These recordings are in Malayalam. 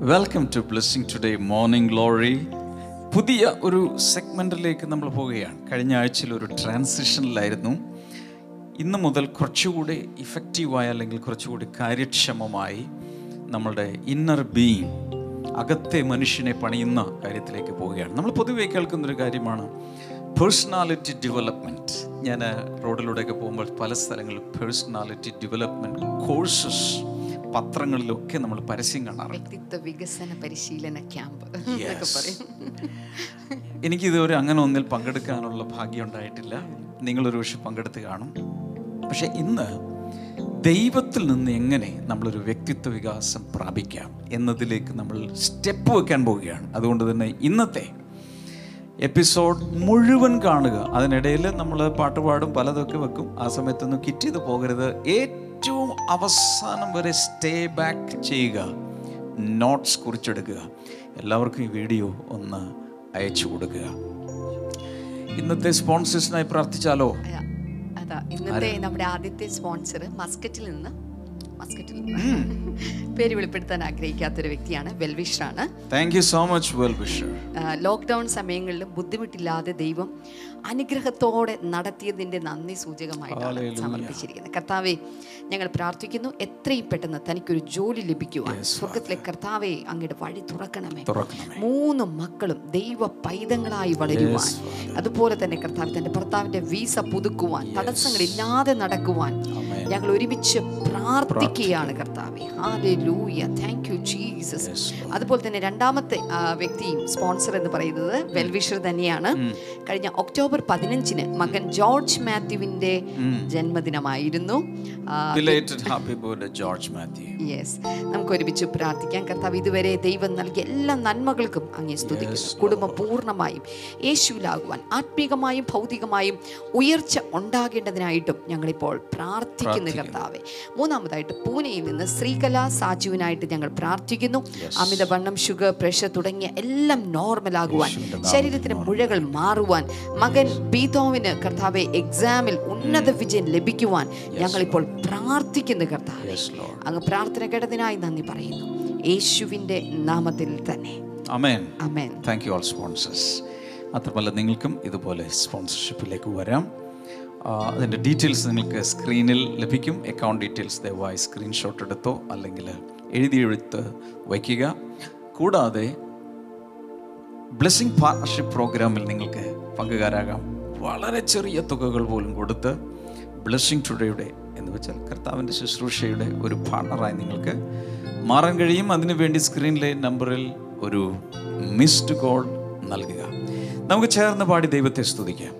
Welcome to blessing today morning glory പുതിയ ഒരു സെഗ്മെന്റിലേക്ക് നമ്മൾ പോവുകയാണ്. കഴിഞ്ഞ ആഴ്ചയിൽ ഒരു ട്രാൻസിഷനിലായിരുന്നു ഇന്ന് മുതൽ കുറച്ചുകൂടി ഇഫക്റ്റീവായ അല്ലെങ്കിൽ കുറച്ചുകൂടി കാര്യക്ഷമമായി നമ്മളുടെ ഇന്നർ ബീയിങ് അകത്തെ മനുഷ്യനെ പണിയുന്ന കാര്യത്തിലേക്ക് പോവുകയാണ്. നമ്മൾ പൊതുവെ കേൾക്കുന്നൊരു കാര്യമാണ് പേഴ്സണാലിറ്റി ഡെവലപ്മെന്റ് ഞാൻ റോഡിലൂടെയൊക്കെ പോകുമ്പോൾ പല സ്ഥലങ്ങളിൽ പേഴ്സണാലിറ്റി ഡെവലപ്മെന്റ് കോഴ്സസ് പത്രങ്ങളിലൊക്കെ നമ്മൾ പരസ്യം കാണാറുണ്ട്. വ്യക്തിത്വ വികസന പരിശീലന ക്യാമ്പ് എന്നൊക്കെ ഇതുവരെ അങ്ങനെ ഒന്നിൽ പങ്കെടുക്കാനുള്ള ഭാഗ്യം ഉണ്ടായിട്ടില്ല. നിങ്ങളൊരു പക്ഷെ പങ്കെടുത്ത് കാണും. പക്ഷെ ഇന്ന് ദൈവത്തിൽ നിന്ന് എങ്ങനെ നമ്മളൊരു വ്യക്തിത്വ വികാസം പ്രാപിക്കാം എന്നതിലേക്ക് നമ്മൾ സ്റ്റെപ്പ് വെക്കാൻ പോവുകയാണ്. അതുകൊണ്ട് തന്നെ ഇന്നത്തെ എപ്പിസോഡ് മുഴുവൻ കാണുക. അതിനിടയിൽ നമ്മൾ പാട്ട് പാടും പലതൊക്കെ വെക്കും. ആ സമയത്തൊന്നും കിറ്റ് ചെയ്ത് പോകരുത്. ഏറ്റവും അവസാനം വരെ സ്റ്റേ ബാക്ക് ചെയ്യുക. നോട്ട്സ് കുറിച്ചെടുക്കുക. എല്ലാവർക്കും ഈ വീഡിയോ ഒന്ന് അയച്ചു കൊടുക്കുക. ഇന്നത്തെ സ്പോൺസേഴ്സിനായി പ്രാർത്ഥിച്ചാലോ? അതാ, ഇന്നത്തെ നമ്മുടെ ആദ്യത്തെ സ്പോൺസർ മസ്കറ്റിൽ നിന്ന് മസ്കറ്റിൽ പേര് വെളിപ്പെടുത്താൻ ആഗ്രഹിക്കാത്തൊരു വ്യക്തിയാണ് വെൽവിഷറാണ്. Thank you so much wellwisher lockdown സമയങ്ങളിലും ബുദ്ധിമുട്ടില്ലാതെ ദൈവം അനുഗ്രഹത്തോടെ നടത്തിയതിന്റെ നന്ദി സൂചകമായിട്ടാണ് സമർപ്പിച്ചിരിക്കുന്നത്. കർത്താവെ ഞങ്ങൾ പ്രാർത്ഥിക്കുന്നു എത്രയും പെട്ടെന്ന് തനിക്കൊരു ജോലി ലഭിക്കുവാൻ. സ്വർഗത്തിലെ കർത്താവെ അങ്ങയുടെ വഴി തുറക്കണമേ. മൂന്ന് മക്കളും ദൈവ പൈതങ്ങളായി വളരുവാൻ. അതുപോലെ തന്നെ കർത്താവ് തന്റെ ഭർത്താവിന്റെ വീസ പുതുക്കുവാൻ തടസ്സങ്ങളില്ലാതെ നടക്കുവാൻ ഞങ്ങൾ ഒരുമിച്ച് പ്രാർത്ഥിക്കുകയാണ് കർത്താവെ. ഹാലൂയ താങ്ക് യു ജീസസ് അതുപോലെ തന്നെ രണ്ടാമത്തെ വ്യക്തിയും സ്പോൺസർ എന്ന് പറയുന്നത് വെൽവിഷർ തന്നെയാണ്. കഴിഞ്ഞ ഒക്ടോബർ പതിനഞ്ചിന് മകൻ ജോർജ് മാത്യുവിന്റെ ജന്മദിനമായിരുന്നു. ജോർജ് മാത്യു യെസ് നമുക്ക് ഒരുമിച്ച് പ്രാർത്ഥിക്കാം. കർത്താവ് ഇതുവരെ ദൈവം നൽകിയ എല്ലാ നന്മകൾക്കും അങ്ങേ സ്തുതിക്കുന്നു. കുടുംബം പൂർണമായും യേശുവിലാകുവാൻ ആത്മീകമായും ഭൗതികമായും ഉയർച്ച ഉണ്ടാകേണ്ടതിനായിട്ടും ഞങ്ങളിപ്പോൾ പ്രാർത്ഥിക്കുന്നു കർത്താവെ. മൂന്നാമതായിട്ട് പൂനെയിൽ നിന്ന് ശ്രീകല സാജുവിനായിട്ട് ഞങ്ങൾ പ്രാർത്ഥിക്കുന്നു. അമിതവണ്ണം ഷുഗർ പ്രഷർ തുടങ്ങിയ എല്ലാം നോർമലാകുവാൻ ശരീരത്തിന് മുഴകൾ മാറുവാൻ മകൻ ബീതോവിന് കർത്താവെ എക്സാമിൽ ഉന്നത വിജയം ലഭിക്കുവാൻ ഞങ്ങളിപ്പോൾ പ്രാർത്ഥിക്കുന്നു കർത്താവെ. അങ്ങ് പ്രാർത്ഥന കേട്ടതിനായി നന്ദി പറയുന്നു. യേശുവിന്റെ നാമത്തിൽ തന്നെ. Amen amen thank you all sponsors മാത്രമല്ല നിങ്ങൾക്കും ഇതുപോലെ സ്പോൺസർഷിപ്പിലേക്ക് വരാം. അതിന്റെ ഡീറ്റെയിൽസ് നിങ്ങൾക്ക് സ്ക്രീനിൽ ലഭിക്കും. അക്കൗണ്ട് ഡീറ്റെയിൽസ് ദയവായി സ്ക്രീൻഷോട്ട് എടുത്തോ അല്ലെങ്കിൽ എഴുതി എഴുത്ത് വയ്ക്കുക. കൂടാതെ ബ്ലെസ്സിങ് പാർട്ണർഷിപ്പ് പ്രോഗ്രാമിൽ നിങ്ങൾക്ക് പങ്കുകാരാകാം. വളരെ ചെറിയ തുകകൾ പോലും കൊടുത്ത് ബ്ലെസ്സിങ് ടുഡേയുടെ എന്ന് വെച്ചാൽ കർത്താവിന്റെ ശുശ്രൂഷയുടെ ഒരു പാർട്ണറായി നിങ്ങൾക്ക് മാറാൻ കഴിയും. അതിനുവേണ്ടി സ്ക്രീനിലെ നമ്പറിൽ ഒരു മിസ്ഡ് കോൾ നൽകുക. നമുക്ക് ചേർന്ന് പാടി ദൈവത്തെ സ്തുതിക്കാം.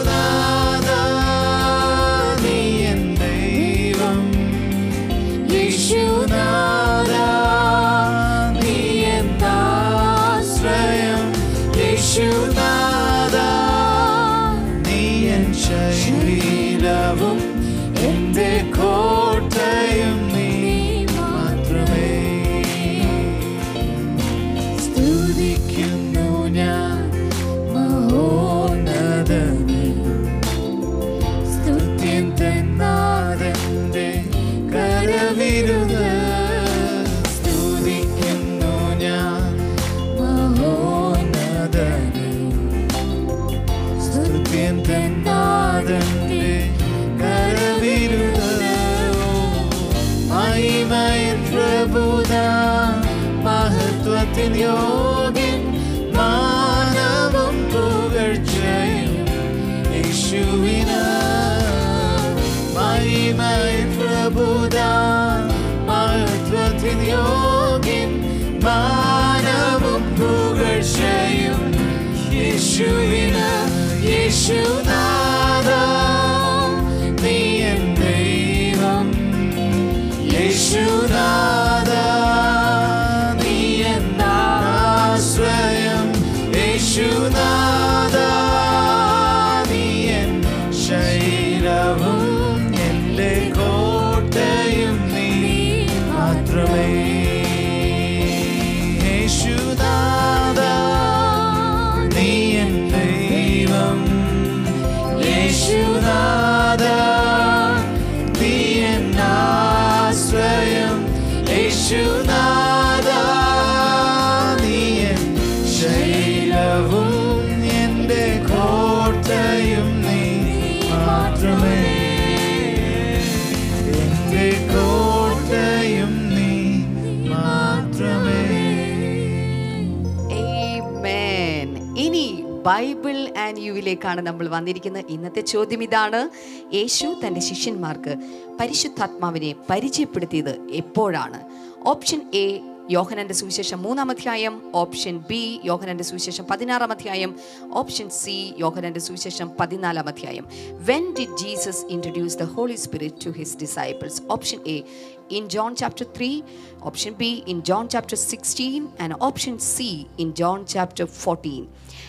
ബൈബിൾ ആൻഡ് യുവിലേക്കാണ് നമ്മൾ വന്നിരിക്കുന്നത്. ഇന്നത്തെ ചോദ്യം ഇതാണ്. യേശു തന്റെ ശിഷ്യന്മാർക്ക് പരിശുദ്ധാത്മാവിനെ പരിചയപ്പെടുത്തിയത് എപ്പോഴാണ്? ഓപ്ഷൻ എ യോഹനന്റെ സുവിശേഷം മൂന്നാം അധ്യായം. ഓപ്ഷൻ ബി യോഹനന്റെ സുവിശേഷം പതിനാറാം അധ്യായം. ഓപ്ഷൻ സി യോഹനന്റെ സുവിശേഷം പതിനാലാം അധ്യായം. When did Jesus introduce the holy spirit to his disciples option a in John chapter 3, option B in John chapter 16, and option C in John chapter 14.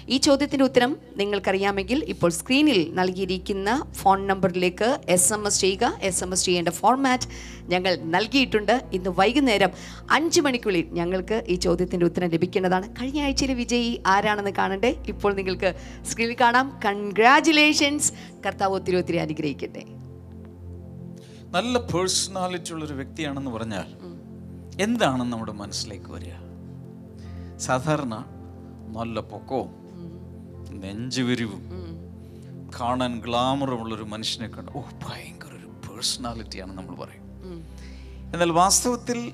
ഈ ചോദ്യത്തിന്റെ ഉത്തരം നിങ്ങൾക്കറിയാമെങ്കിൽ ഇപ്പോൾ സ്ക്രീനിൽ നൽകിയിരിക്കുന്ന ഫോൺ നമ്പറിലേക്ക് എസ് എം എസ് ചെയ്യുക. എസ് എം എസ് ചെയ്യേണ്ട ഫോർമാറ്റ് ഞങ്ങൾ നൽകിയിട്ടുണ്ട്. ഇന്ന് വൈകുന്നേരം അഞ്ച് മണിക്കുള്ളിൽ ഞങ്ങൾക്ക് ഈ ചോദ്യത്തിന്റെ ഉത്തരം ലഭിക്കേണ്ടതാണ് കഴിഞ്ഞ ആഴ്ചയിലെ വിജയി ആരാണെന്ന് കാണണ്ടേ? ഇപ്പോൾ നിങ്ങൾക്ക് സ്ക്രീനിൽ കാണാം. കൺഗ്രാറ്റുലേഷൻസ് കർത്താവ് ഒത്തിരി ഒത്തിരി അനുഗ്രഹിക്കട്ടെ. നല്ല പേഴ്സണാലിറ്റി ഉള്ളൊരു വ്യക്തിയാണെന്ന് പറഞ്ഞാൽ എന്താണ് നമ്മുടെ മനസ്സിലേക്ക് വരിക? സാധാരണ നല്ല പൊക്കവും നെഞ്ചുവിരിവും. കാണാൻ ഗ്ലാമറുമുള്ളൊരു മനുഷ്യനെ കണ്ട് ഓ ഭയങ്കര ഒരു പേഴ്സണാലിറ്റിയാണ് നമ്മൾ പറയും. എന്നാൽ വാസ്തവത്തിൽ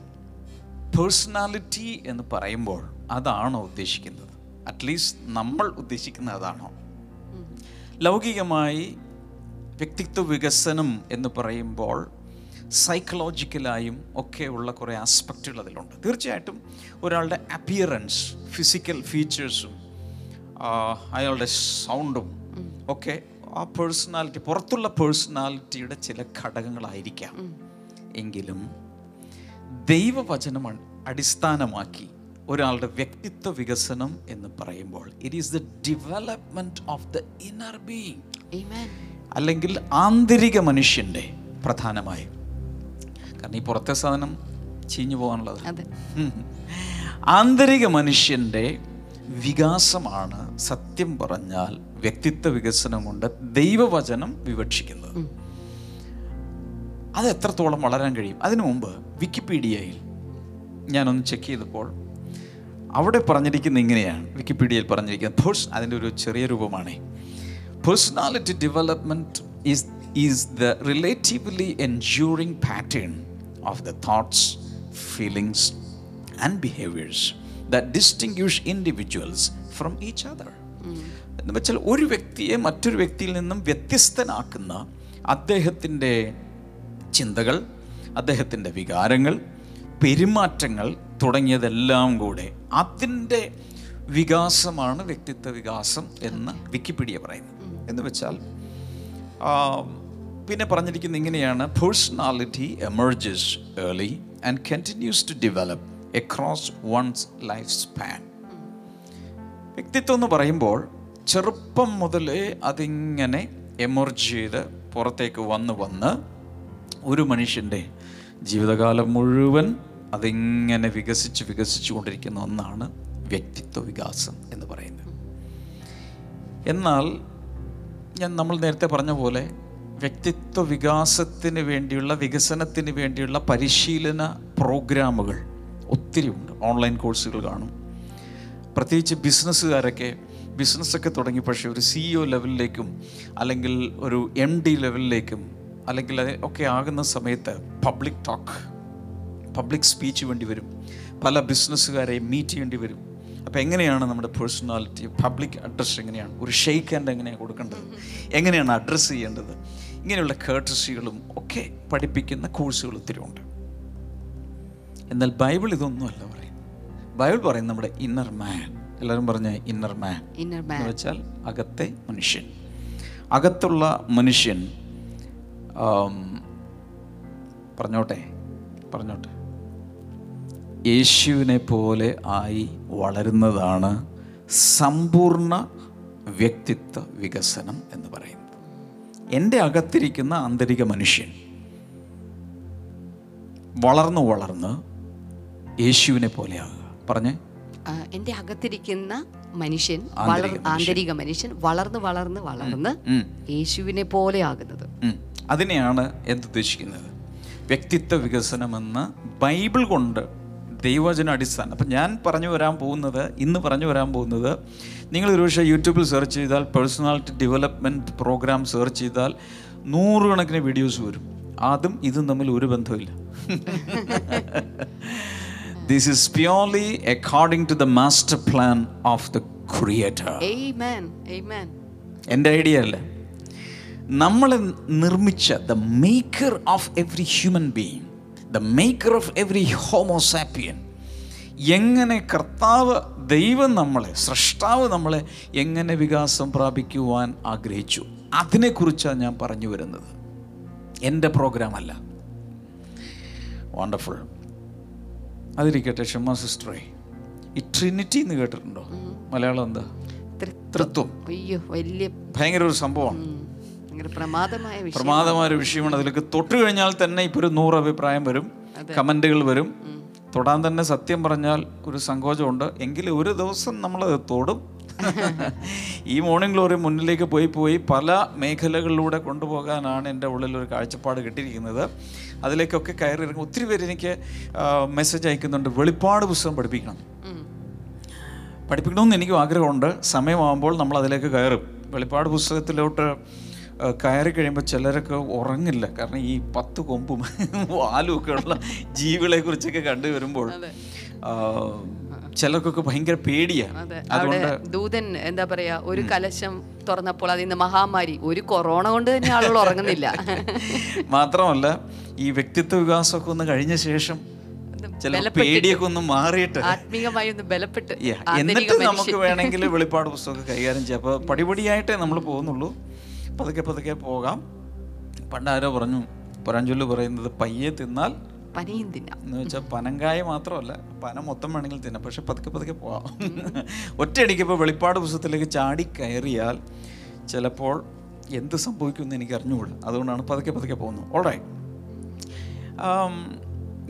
പേഴ്സണാലിറ്റി എന്ന് പറയുമ്പോൾ അതാണോ ഉദ്ദേശിക്കുന്നത്? അറ്റ്ലീസ്റ്റ് നമ്മൾ ഉദ്ദേശിക്കുന്നത് അതാണോ? ലൗകികമായി വ്യക്തിത്വ വികസനം എന്ന് പറയുമ്പോൾ സൈക്കോളജിക്കലായും ഒക്കെ ഉള്ള കുറേ ആസ്പെക്റ്റുകൾ അതിലുണ്ട്. തീർച്ചയായിട്ടും ഒരാളുടെ അപ്പിയറൻസ് ഫിസിക്കൽ ഫീച്ചേഴ്സും അയാളുടെ സൗണ്ടും ഒക്കെ ആ പേഴ്സണാലിറ്റി പുറത്തുള്ള പേഴ്സണാലിറ്റിയുടെ ചില ഘടകങ്ങളായിരിക്കാം. എങ്കിലും ദൈവവചനം അടിസ്ഥാനമാക്കി ഒരാളുടെ വ്യക്തിത്വ വികസനം എന്ന് പറയുമ്പോൾ it is the development of the inner being Amen. അല്ലെങ്കിൽ ആന്തരിക മനുഷ്യന്റെ പ്രധാനമായി. കാരണം ഈ പുറത്തെ സാധനം ചീഞ്ഞു പോകാനുള്ളത്. ആന്തരിക മനുഷ്യന്റെ വികാസമാണ് സത്യം പറഞ്ഞാൽ വ്യക്തിത്വ വികസനം കൊണ്ട് ദൈവവചനം വിവക്ഷിക്കുന്നത്. അത് എത്രത്തോളം വളരാൻ കഴിയും? അതിനു മുമ്പ് വിക്കിപീഡിയയിൽ ഞാനൊന്ന് ചെക്ക് ചെയ്തപ്പോൾ അവിടെ പറഞ്ഞിരിക്കുന്ന ഇങ്ങനെയാണ്. വിക്കിപീഡിയയിൽ പറഞ്ഞിരിക്കുന്നത് പേഴ്സ് അതിന്റെ ഒരു ചെറിയ രൂപമാണ്. Personality development is is the relatively enduring pattern of the thoughts feelings and behaviours that distinguish individuals from each other എന്ന് വെച്ചാൽ ഒരു വ്യക്തിയെ മറ്റൊരു വ്യക്തിയിൽ നിന്നും വ്യത്യസ്തനാക്കുന്ന അദ്ദേഹത്തിന്റെ ചിന്തകൾ അദ്ദേഹത്തിന്റെ വികാരങ്ങൾ പെരുമാറ്റങ്ങൾ തുടങ്ങിയതെല്ലാം കൂടെ അതിന്റെ വികാസമാണ് വ്യക്തിത്വ വികാസം എന്ന് വിക്കിപീഡിയ പറയുന്നത്. എന്ന് വെച്ചാൽ പിന്നെ പറഞ്ഞിരിക്കുന്നത് ഇങ്ങനെയാണ്. Personality emerges early and continues to develop across one's life span വ്യക്തിത്വം എന്ന് പറയുമ്പോൾ ചെറുപ്പം മുതലേ അതിങ്ങനെ എമർജ് ചെയ്ത് പുറത്തേക്ക് വന്ന് വന്ന് ഒരു മനുഷ്യന്റെ ജീവിതകാലം മുഴുവൻ അതിങ്ങനെ വികസിച്ച് വികസിച്ചു കൊണ്ടിരിക്കുന്ന ഒന്നാണ് വ്യക്തിത്വ വികാസം എന്ന് പറയുന്നത്. എന്നാൽ ഞാൻ നമ്മൾ നേരത്തെ പറഞ്ഞ പോലെ വ്യക്തിത്വ വികാസത്തിന് വേണ്ടിയുള്ള വികസനത്തിന് വേണ്ടിയുള്ള പരിശീലന പ്രോഗ്രാമുകൾ ഒത്തിരി ഉണ്ട്. ഓൺലൈൻ കോഴ്സുകൾ കാണും. പ്രത്യേകിച്ച് ബിസിനസ്സുകാരൊക്കെ ബിസിനസ്സൊക്കെ തുടങ്ങി പക്ഷേ ഒരു സിഇഒ ലെവലിലേക്കും അല്ലെങ്കിൽ ഒരു എം ഡി ലെവലിലേക്കും അല്ലെങ്കിൽ ഒക്കെ ആകുന്ന സമയത്ത് പബ്ലിക് ടോക്ക് പബ്ലിക് സ്പീച്ച് വേണ്ടി വരും. പല ബിസിനസ്സുകാരെയും മീറ്റ് ചെയ്യേണ്ടി വരും. അപ്പോൾ എങ്ങനെയാണ് നമ്മുടെ പേഴ്സണാലിറ്റി പബ്ലിക് അഡ്രസ്സ് എങ്ങനെയാണ്? ഒരു ഷെയ്ക്ക് ഹാൻഡ് എങ്ങനെയാണ് കൊടുക്കേണ്ടത്? എങ്ങനെയാണ് അഡ്രസ്സ് ചെയ്യേണ്ടത്? ഇങ്ങനെയുള്ള കേട്ടസികളും ഒക്കെ പഠിപ്പിക്കുന്ന കോഴ്സുകൾ ഒത്തിരി ഉണ്ട്. എന്നാൽ ബൈബിൾ ഇതൊന്നുമല്ല പറയുന്നത്. ബൈബിൾ പറയുന്നത് നമ്മുടെ ഇന്നർ മാൻ എല്ലാവരും പറഞ്ഞ ഇന്നർ മാൻ ഇന്നർ എന്ന് മാൻ വെച്ചാൽ അകത്തെ മനുഷ്യൻ. അകത്തുള്ള മനുഷ്യൻ പറഞ്ഞോട്ടെ പറഞ്ഞോട്ടെ. യേശുവിനെ പോലെ ആയി വളരുന്നതാണ് സമ്പൂർണ വ്യക്തിത്വ വികസനം എന്ന് പറയുന്നത്. എന്റെ അകത്തിരിക്കുന്ന ആന്തരിക മനുഷ്യൻ വളർന്നു വളർന്ന് യേശുവിനെ പോലെയാകുക പറഞ്ഞേ. എന്റെ എന്റെ അകത്തിരിക്കുന്ന മനുഷ്യൻ ആന്തരിക മനുഷ്യൻ. വളർന്ന് വളർന്ന് വളർന്ന് യേശുവിനെ പോലെ ആകുന്നത് അതിനെയാണ് അതിനെയാണ് എന്തുദ്ദേശിക്കുന്നത് വ്യക്തിത്വ വികസനമെന്ന് ബൈബിൾ കൊണ്ട് ദൈവവചന അടിസ്ഥാനം. അപ്പം ഞാൻ പറഞ്ഞു വരാൻ പോകുന്നത് ഇന്ന് പറഞ്ഞു വരാൻ പോകുന്നത് നിങ്ങൾ ഒരുപക്ഷെ യൂട്യൂബിൽ സെർച്ച് ചെയ്താൽ പേഴ്സണാലിറ്റി ഡെവലപ്മെന്റ് പ്രോഗ്രാം സെർച്ച് ചെയ്താൽ നൂറുകണക്കിന് വീഡിയോസ് വരും. അതും ഇതും തമ്മിൽ ഒരു ബന്ധമില്ല this is purely according to the master plan of the creator Amen. Amen. എന്റെ ഐഡിയ അല്ല? നമ്മളെ നിർമ്മിച്ച the maker of every human being the maker of every homo sapien എങ്ങനെ കർത്താവ് ദൈവം നമ്മളെ സൃഷ്ടാവ് നമ്മളെ എങ്ങനെ വികാസം പ്രാപിക്കുവാൻ ആഗ്രഹിച്ചു? അതിനെക്കുറിച്ചാണ് ഞാൻ പറഞ്ഞു വരുന്നത്. എന്റെ പ്രോഗ്രാം അല്ല. വണ്ടർഫുൾ അതിരിക്കട്ടെ ക്ഷമ സിസ്റ്ററേ. ഈ ട്രിനിറ്റി എന്ന് കേട്ടിട്ടുണ്ടോ? മലയാളം എന്താ? തൃത്വം. അയ്യോ വലിയ ഭയങ്കര ഒരു സംഭവമാണ് പ്രമാദമായ ഒരു വിഷയമാണ്. അതിലേക്ക് തൊട്ട് കഴിഞ്ഞാൽ തന്നെ ഇപ്പൊ ഒരു നൂറ് അഭിപ്രായം വരും കമന്റുകൾ വരും. തൊടാൻ തന്നെ സത്യം പറഞ്ഞാൽ ഒരു സങ്കോചമുണ്ട്. എങ്കിലും ഒരു ദിവസം നമ്മൾ തൊടും. ഈ മോർണിംഗ് ഗ്ലോറി മുന്നിലേക്ക് പോയി പോയി പല മേഖലകളിലൂടെ കൊണ്ടുപോകാനാണ് എന്റെ ഉള്ളിൽ ഒരു കാഴ്ചപ്പാട് കിട്ടിയിരിക്കുന്നത്. അതിലേക്കൊക്കെ കയറി ഇറങ്ങി ഒത്തിരി പേര് എനിക്ക് മെസ്സേജ് അയക്കുന്നുണ്ട്. വെളിപ്പാട് പുസ്തകം പഠിപ്പിക്കണം. പഠിപ്പിക്കണമെന്ന് എനിക്കും ആഗ്രഹമുണ്ട്. സമയമാകുമ്പോൾ നമ്മൾ അതിലേക്ക് കയറും. വെളിപ്പാട് പുസ്തകത്തിലോട്ട് കയറി കഴിയുമ്പോൾ ചിലരൊക്കെ ഉറങ്ങില്ല. കാരണം ഈ പത്ത് കൊമ്പും വാലും ഒക്കെ ഉള്ള ജീവികളെ കുറിച്ചൊക്കെ കണ്ടു വരുമ്പോൾ ചിലർക്കൊക്കെ ഭയങ്കര പേടിയാണ് അവിടെ ദൂതൻ എന്താ പറയാ ഒരു കലശം തുറന്നപ്പോൾ അതിൽ നിന്ന് മഹാമാരി ഒരു കൊറോണ കൊണ്ട് തന്നെ ആളുകൾ ഉറങ്ങുന്നില്ല. മാത്രമല്ല ഈ വ്യക്തിത്വ വികാസമൊക്കെ ഒന്ന് കഴിഞ്ഞ ശേഷം പേടിയൊക്കെ ഒന്ന് മാറിയിട്ട്. ആത്മീകമായി ഒന്ന് ബലപ്പെട്ട് എന്നിട്ട് നമുക്ക് വേണമെങ്കിൽ വെളിപ്പാട് പുസ്തകമൊക്കെ കൈകാര്യം ചെയ്യാം. അപ്പോൾ പടിപടിയായിട്ടേ നമ്മൾ പോകുന്നുള്ളൂ. പതുക്കെ പതുക്കെ പോകാം. പണ്ടാരോ പറഞ്ഞു പുറഞ്ചൊല്ല് പറയുന്നത് പയ്യെ തിന്നാൽ പനിയും തിന്നാം എന്ന് വെച്ചാൽ പനങ്കായ മാത്രമല്ല പന മൊത്തം വേണമെങ്കിൽ തിന്നാം. പക്ഷെ പതുക്കെ പതുക്കെ പോവാം. ഒറ്റയടിക്ക് ഇപ്പോൾ വെളിപ്പാട് പുസ്തകത്തിലേക്ക് ചാടി കയറിയാൽ ചിലപ്പോൾ എന്ത് സംഭവിക്കുമെന്ന് എനിക്ക് അറിഞ്ഞുകൂടാ. അതുകൊണ്ടാണ് പതുക്കെ പതുക്കെ പോകുന്നത്. ഓൾറൈറ്റ്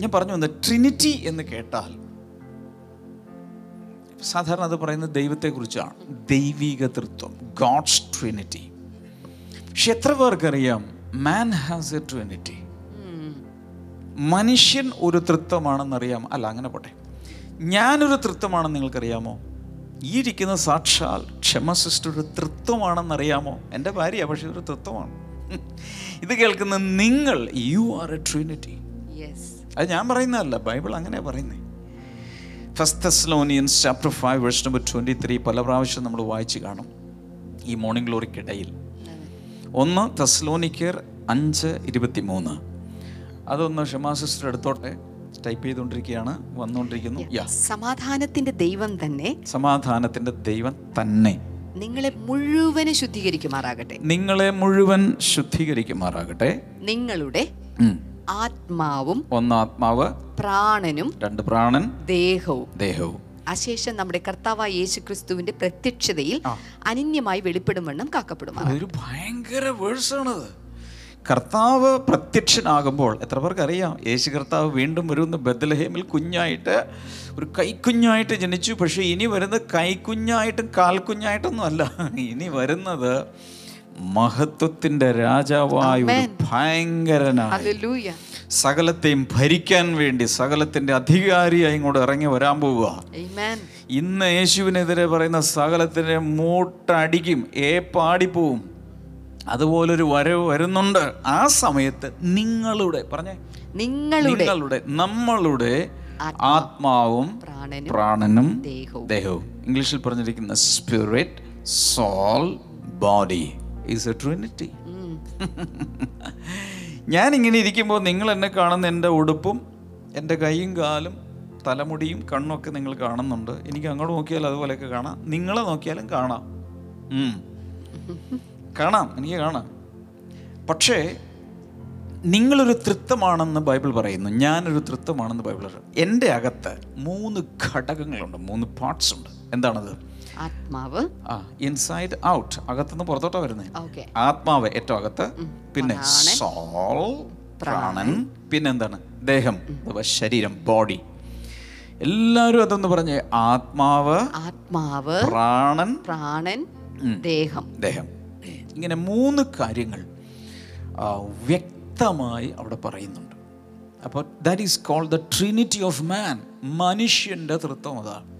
ഞാൻ പറഞ്ഞു വന്നത് ട്രിനിറ്റി എന്ന് കേട്ടാൽ സാധാരണ അത് പറയുന്നത് ദൈവത്തെക്കുറിച്ചാണ്. ദൈവിക തൃത്വം ഗോഡ്സ് ട്രിനിറ്റി പക്ഷെ എത്ര പേർക്കറിയാം? Man has a trinity. മനുഷ്യൻ ഒരു തൃത്വമാണെന്നറിയാം അല്ല അങ്ങനെ പോട്ടെ. ഞാനൊരു തൃത്വമാണെന്ന് നിങ്ങൾക്കറിയാമോ? ഈ ഇരിക്കുന്ന സാക്ഷാൽ ക്ഷമ സിസ്റ്റർ ഒരു തൃത്വമാണെന്നറിയാമോ? എന്റെ ഭാര്യ പക്ഷേ ഒരു തൃത്വമാണ്. ഇത് കേൾക്കുന്ന നിങ്ങൾ you are a trinity Yes. അത് ഞാൻ പറയുന്നതല്ല ബൈബിൾ അങ്ങനെ പറയുന്നത് first Thessalonians chapter five verse number twenty three പല പ്രാവശ്യം നമ്മൾ വായിച്ച് കാണും. ഈ മോർണിംഗ് ഗ്ലോറിക്കിടയിൽ ഒന്ന് തെസ്ലോനിക്കർ അഞ്ച് ഇരുപത്തി മൂന്ന് അതൊന്ന് ക്ഷമാ സിസ്റ്റർ എടുത്തോട്ടെ. ടൈപ്പ് ചെയ്തുകൊണ്ടിരിക്കുകയാണ് വന്നുകൊണ്ടിരിക്കുന്നു. സമാധാനത്തിന്റെ ദൈവം തന്നെ. സമാധാനത്തിന്റെ ദൈവം തന്നെ. നിങ്ങളെ മുഴുവൻ ശുദ്ധീകരിക്കുമാറാകട്ടെ. നിങ്ങളെ മുഴുവൻ ശുദ്ധീകരിക്കുമാറാകട്ടെ. നിങ്ങളുടെ ആത്മാവും ഒന്ന് ആത്മാവ് പ്രാണനും രണ്ട് പ്രാണൻ ദേഹവും. ദേഹവും. അശേഷം നമ്മുടെ കർത്താവായ യേശു ക്രിസ്തുവിന്റെ പ്രത്യക്ഷതയിൽ അനന്യമായി വെളിപ്പെടും വണ്ണം കാക്കപ്പെടുമാറാകട്ടെ. അതൊരു ഭയങ്കര വേഴ്സാണത് കർത്താവ് പ്രത്യക്ഷനാകുമ്പോൾ എത്ര പേർക്ക് അറിയാം? യേശു കർത്താവ് വീണ്ടും വരുന്ന ബദലഹേമിൽ കുഞ്ഞായിട്ട് ഒരു കൈക്കുഞ്ഞായിട്ട് ജനിച്ചു. പക്ഷേ ഇനി വരുന്നത് കൈക്കുഞ്ഞായിട്ടും കാൽക്കുഞ്ഞായിട്ടൊന്നും അല്ല. ഇനി വരുന്നത് മഹത്വത്തിന്റെ രാജാവായ ഒരു ഭയങ്കരനായ. സകലത്തെയും ഭരിക്കാൻ വേണ്ടി സകലത്തിന്റെ അധികാരിയായി ഇങ്ങോട്ട് ഇറങ്ങി വരാൻ പോവുക. ഇന്ന് യേശുവിനെതിരെ പറയുന്ന സകലത്തിന്റെ മൂട്ടടിക്കും ഏ പാടിപ്പോവും. അതുപോലൊരു വരവ് വരുന്നുണ്ട്. ആ സമയത്ത് നിങ്ങളുടെ പറഞ്ഞേ നിങ്ങളുടെ നിങ്ങളുടെ നമ്മളുടെ ആത്മാവും പ്രാണനും ദേഹവും. ഇംഗ്ലീഷിൽ പറഞ്ഞിരിക്കുന്ന spirit soul body is a trinity ഞാൻ ഇങ്ങനെ ഇരിക്കുമ്പോൾ നിങ്ങൾ എന്നെ കാണുന്ന എന്റെ ഉടുപ്പും എന്റെ കൈയും കാലും തലമുടിയും കണ്ണൊക്കെ നിങ്ങൾ കാണുന്നുണ്ട്. എനിക്ക് അങ്ങോട്ട് നോക്കിയാൽ അതുപോലെയൊക്കെ കാണാം. നിങ്ങളെ നോക്കിയാലും കാണാം. കാണാം എനിക്ക് കാണാം. പക്ഷേ നിങ്ങളൊരു തൃത്വമാണെന്ന് ബൈബിൾ പറയുന്നു. ഞാനൊരു തൃത്വമാണെന്ന് ബൈബിൾ പറയുന്നു. എന്റെ അകത്ത് മൂന്ന് ഘടകങ്ങളുണ്ട് മൂന്ന് പാർട്സ് ഉണ്ട്. എന്താണത്? ആത്മാവ്. ആ ഇൻസൈഡ് ഔട്ട് അകത്തുനിന്ന് പുറത്തോട്ടാ വരുന്നത് ആത്മാവ് ഏറ്റവും അകത്ത് പിന്നെ സോൾ പ്രാണൻ പിന്നെ എന്താണ്? ദേഹം അഥവാ ശരീരം ബോഡി എല്ലാവരും അതൊന്ന് പറഞ്ഞേ? ആത്മാവ് ആത്മാവ് പ്രാണൻ പ്രാണൻ ദേഹം. ദേഹം. ഇങ്ങനെ മൂന്ന് കാര്യങ്ങൾ വ്യക്തമായി അവിടെ പറയുന്നുണ്ട്. അപ്പോൾ that is called the trinity of man മനുഷ്യന്റെ തൃത്വം അതാണ്.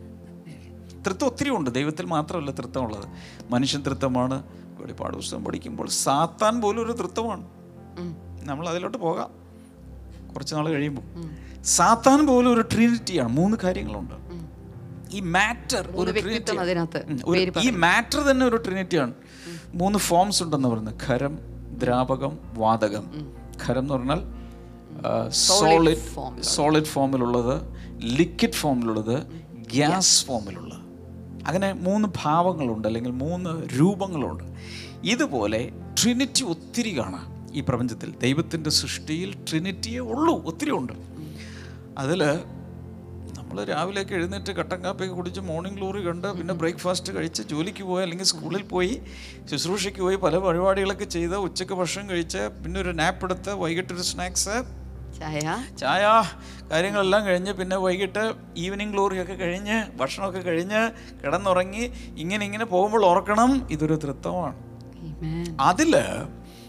തൃത്വം ഒത്തിരി ഉണ്ട്. ദൈവത്തിൽ മാത്രമല്ല തൃത്വമുള്ളത്. മനുഷ്യൻ തൃത്വമാണ്. വെളിപ്പാട് പുസ്തകം പഠിക്കുമ്പോൾ സാത്താൻ പോലും ഒരു തൃത്വമാണ്. നമ്മൾ അതിലോട്ട് പോകാം. കുറച്ച് നാൾ കഴിയുമ്പോൾ. സാത്താൻ പോലും ഒരു ട്രിനിറ്റിയാണ് മൂന്ന് കാര്യങ്ങളുണ്ട്. ഈ മാറ്റർ ഒരു ഒരു- ഈ മാറ്റർ തന്നെ ഒരു ട്രിനിറ്റിയാണ് മൂന്ന് ഫോംസ് ഉണ്ടെന്ന് പറയുന്നത്. ഖരം ദ്രാവകം വാതകം. ഖരം എന്ന് പറഞ്ഞാൽ സോളിഡ് സോളിഡ് ഫോമിലുള്ളത് ലിക്വിഡ് ഫോമിലുള്ളത് ഗ്യാസ് ഫോമിലുള്ളത് അങ്ങനെ മൂന്ന് ഭാവങ്ങളുണ്ട് അല്ലെങ്കിൽ മൂന്ന് രൂപങ്ങളുണ്ട്. ഇതുപോലെ ട്രിനിറ്റി ഒത്തിരി കാണാം ഈ പ്രപഞ്ചത്തിൽ. ദൈവത്തിന്റെ സൃഷ്ടിയിൽ ട്രിനിറ്റിയേ ഉള്ളൂ ഒത്തിരി ഉണ്ട്. അതിൽ നമ്മൾ രാവിലെയൊക്കെ എഴുന്നേറ്റ് കട്ടൻ കാപ്പിയൊക്കെ കുടിച്ച് മോർണിംഗ് ഗ്ലോറി കണ്ട് പിന്നെ ബ്രേക്ക്ഫാസ്റ്റ് കഴിച്ച് ജോലിക്ക് പോയി അല്ലെങ്കിൽ സ്കൂളിൽ പോയി ശുശ്രൂഷയ്ക്ക് പോയി പല പരിപാടികളൊക്കെ ചെയ്ത് ഉച്ചയ്ക്ക് ഭക്ഷണം കഴിച്ച് പിന്നെ ഒരു നാപ്പ് എടുത്ത് വൈകിട്ടൊരു സ്നാക്സ് ചായ? ചായ. കാര്യങ്ങളെല്ലാം കഴിഞ്ഞ് പിന്നെ വൈകിട്ട് ഈവനിങ് ഗ്ലോറിയൊക്കെ കഴിഞ്ഞ് ഭക്ഷണമൊക്കെ കഴിഞ്ഞ് കിടന്നുറങ്ങി ഇങ്ങനെ ഇങ്ങനെ പോകുമ്പോൾ ഓർക്കണം ഇതൊരു തൃത്വമാണ്. അതിൽ അതിൽ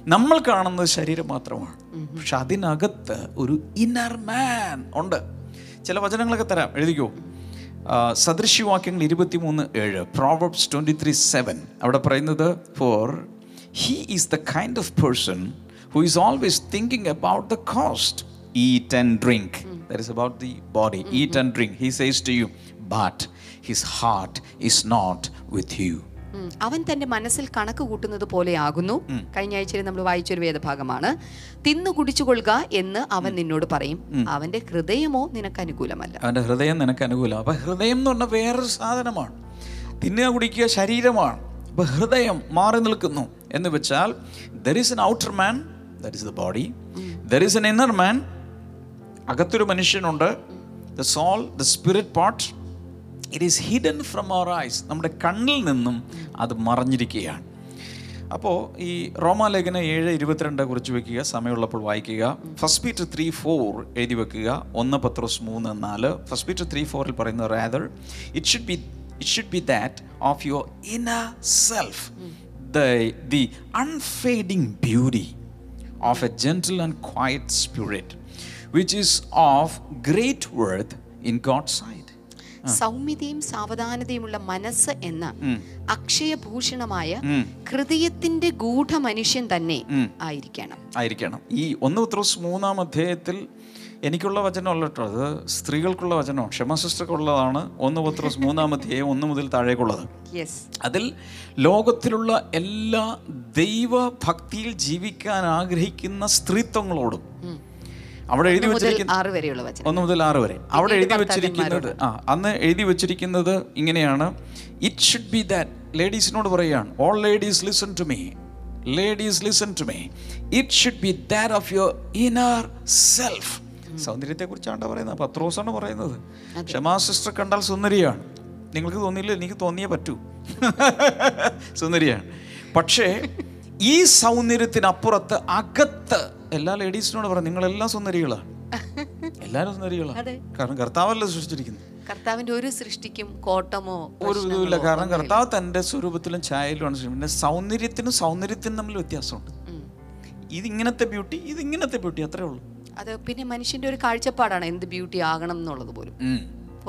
നമ്മൾ കാണുന്നത് ശരീരം മാത്രമാണ്. പക്ഷെ അതിനകത്ത് ഒരു ഇന്നർ മാൻ ഉണ്ട്. ചില വചനങ്ങളൊക്കെ തരാം. എഴുതിക്കോ. ആ, സദൃശ്യവാക്യങ്ങൾ ഇരുപത്തിമൂന്ന് ഏഴ് പ്രോവർബ്സ് ട്വന്റി ത്രീ സെവൻ അവിടെ പറയുന്നത് for he is the kind of person who is always thinking about the cost eat and drink that is about the body eat and drink he says to you but his heart is not with you um. അവൻ തന്റെ മനസ്സിൽ കണക്ക് കൂട്ടുന്നത് പോലെയാകുന്നു കഴിഞ്ഞ ആഴ്ചയിൽ നമ്മൾ വായിച്ചൊരു വേദഭാഗമാണ്. തിന്നു കുടിച്ചുകൊള്ളുക എന്ന് അവൻ നിന്നോട് പറയും. അവന്റെ ഹൃദയമോ നിനക്ക് അനുകൂലമല്ല. അവന്റെ ഹൃദയം നിനക്ക് അനുകൂലം. അപ്പൊ ഹൃദയം എന്ന് പറഞ്ഞാൽ വേറൊരു സാധനമാണ്. തിന്നുക കുടിക്കുക ശരീരമാണ്. അപ്പൊ ഹൃദയം മാറി നിൽക്കുന്നു. എന്ന് വെച്ചാൽ there is an outer man there is the body there is an inner man അകത്തൊരു മനുഷ്യനുണ്ട്. The soul the spirit part it is hidden from our eyes നമ്മുടെ കണ്ണിൽ നിന്നും അത് മറഞ്ഞിരിക്കുകയാണ്. അപ്പോൾ ഈ റോമാലേഖന ഏഴ് ഇരുപത്തിരണ്ട് കുറിച്ച് വെക്കുക സമയമുള്ളപ്പോൾ വായിക്കുക. ഫസ്റ്റ് പീറ്റർ ത്രീ ഫോർ എഴുതി വെക്കുക. ഒന്ന് പത്രോസ് മൂന്ന് നാല്. ഫസ്റ്റ് പീറ്റർ ത്രീ ഫോറിൽ പറയുന്ന rather it should be it should be that of your inner self the the unfading beauty of a gentle and quiet spirit, which is of great worth in God's sight. സൗമ്യതയും സാവധാനതയുമുള്ള മനസ്സ് എന്ന അക്ഷയഭൂഷണമായ ഹൃദയത്തിന്റെ ഗൂഢ മനുഷ്യൻ തന്നെ ആയിരിക്കണം. ആയിരിക്കണം. ഈ ഒന്ന് ഉത്രോസ് മൂന്നാം അധ്യായത്തിൽ എനിക്കുള്ള വചനമല്ല കേട്ടോ. അത് സ്ത്രീകൾക്കുള്ള വചനമാണ്. ക്ഷമ സിസ്റ്റർക്കുള്ളതാണ് ഒന്ന് പത്രോസ് മൂന്നാമത്തെ ഒന്ന് മുതൽ താഴേക്കുള്ളത്. അതിൽ ലോകത്തിലുള്ള എല്ലാ ദൈവഭക്തിയിൽ ജീവിക്കാൻ ആഗ്രഹിക്കുന്ന സ്ത്രീത്വങ്ങളോടും അവിടെ എഴുതി വെച്ചിരിക്കുന്നത് ഒന്ന് മുതൽ ആറ് വരെ. അവിടെ എഴുതി വെച്ചിരിക്കുന്നത് ആ അന്ന് എഴുതി വെച്ചിരിക്കുന്നത് ഇങ്ങനെയാണ്. ഇറ്റ് ഷുഡ് ബി ദാറ്റ് ലേഡീസിനോട് പറയുകയാണ്. All ladies listen to me ladies listen to me it should be that of your inner self സൗന്ദര്യത്തെ കുറിച്ചാണ് പറയുന്നത്. പത്രോസാണ് പറയുന്നത്. ക്ഷമാ സിസ്റ്റർ കണ്ടാൽ സുന്ദരിയാണ്. നിങ്ങൾക്ക് തോന്നിയില്ല? എനിക്ക് തോന്നിയേ പറ്റൂ. സുന്ദരിയാണ്. പക്ഷേ ഈ സൗന്ദര്യത്തിനപ്പുറത്ത് അകത്ത് എല്ലാ ലേഡീസിനോട് പറഞ്ഞു നിങ്ങളെല്ലാം സുന്ദരികളാണ് എല്ലാവരും സുന്ദരികളാണ്. കാരണം കർത്താവല്ല സൃഷ്ടിച്ചിരിക്കുന്നത്? കർത്താവിന്റെ ഒരു സൃഷ്ടിക്കും കോട്ടമോ ഒരു ഇതുമില്ല. കാരണം കർത്താവ് തന്റെ സ്വരൂപത്തിലും ഛായയിലുമാണ് പിന്നെ സൗന്ദര്യത്തിനും സൗന്ദര്യത്തിനും തമ്മിൽ വ്യത്യാസമുണ്ട്. ഇത് ഇങ്ങനത്തെ ബ്യൂട്ടി ഇത് ഇങ്ങനത്തെ ബ്യൂട്ടി അത്രേ ഉള്ളൂ. അത് പിന്നെ മനുഷ്യന്റെ ഒരു കാഴ്ചപ്പാടാണ് എന്ത് ബ്യൂട്ടി ആകണം എന്നുള്ളത് പോലും.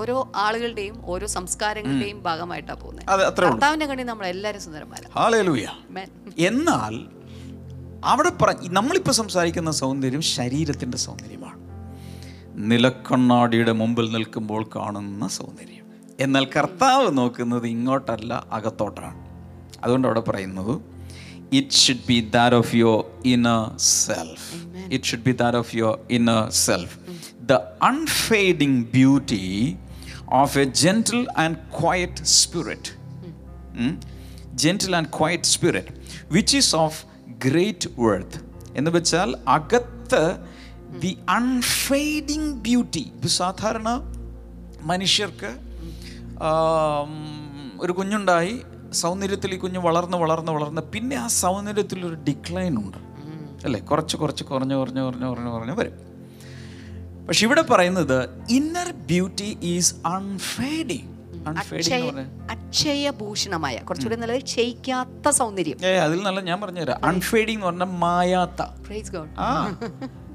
ഓരോ ആളുകളുടെയും ഓരോ സംസ്കാരങ്ങളുടെയും ഭാഗമായിട്ടാ പോകുന്നത്. കർത്താവിന്റെ കണ്ണി നമ്മൾ എല്ലാവരും സുന്ദരന്മാരാണ് എന്നാൽ അവിടെ പറ നമ്മളിപ്പോൾ സംസാരിക്കുന്ന സൗന്ദര്യം ശരീരത്തിന്റെ സൗന്ദര്യമാണ്. നിലക്കണ്ണാടിയുടെ മുമ്പിൽ നിൽക്കുമ്പോൾ കാണുന്ന സൗന്ദര്യം. എന്നാൽ കർത്താവ് നോക്കുന്നത് ഇങ്ങോട്ടല്ല അകത്തോട്ടാണ്. അതുകൊണ്ട് അവിടെ പറയുന്നത് it should be that of your inner self it should be that of your inner self the unfading beauty of a gentle and quiet spirit gentle and quiet spirit which is of great worth എന്ന് വെച്ചാൽ അകത്ത് ദി അൺഫെയ്ഡിങ് ബ്യൂട്ടി ഇപ്പോൾ സാധാരണ മനുഷ്യർക്ക് ഒരു കുഞ്ഞുണ്ടായി സൗന്ദര്യത്തിൽ ഈ കുഞ്ഞ് വളർന്ന് വളർന്ന് വളർന്ന് പിന്നെ ആ സൗന്ദര്യത്തിൽ ഒരു ഡിക്ലൈൻ ഉണ്ട്. അല്ലേ? കുറച്ച് കുറച്ച് കുറഞ്ഞ് കുറഞ്ഞ് കുറഞ്ഞ് കുറഞ്ഞ് കുറഞ്ഞ് വരും. പക്ഷെ ഇവിടെ പറയുന്നത് ഇന്നർ ബ്യൂട്ടി ഈസ് പറഞ്ഞാൽ അക്ഷയഭൂഷണമായ കുറച്ചുകൂടി നല്ലത് ക്ഷയിക്കാത്ത സൗന്ദര്യം. അതിൽ നല്ല ഞാൻ പറഞ്ഞുതരാം. അൺഫേഡിങ് എന്ന് പറഞ്ഞാൽ മായാത്ത.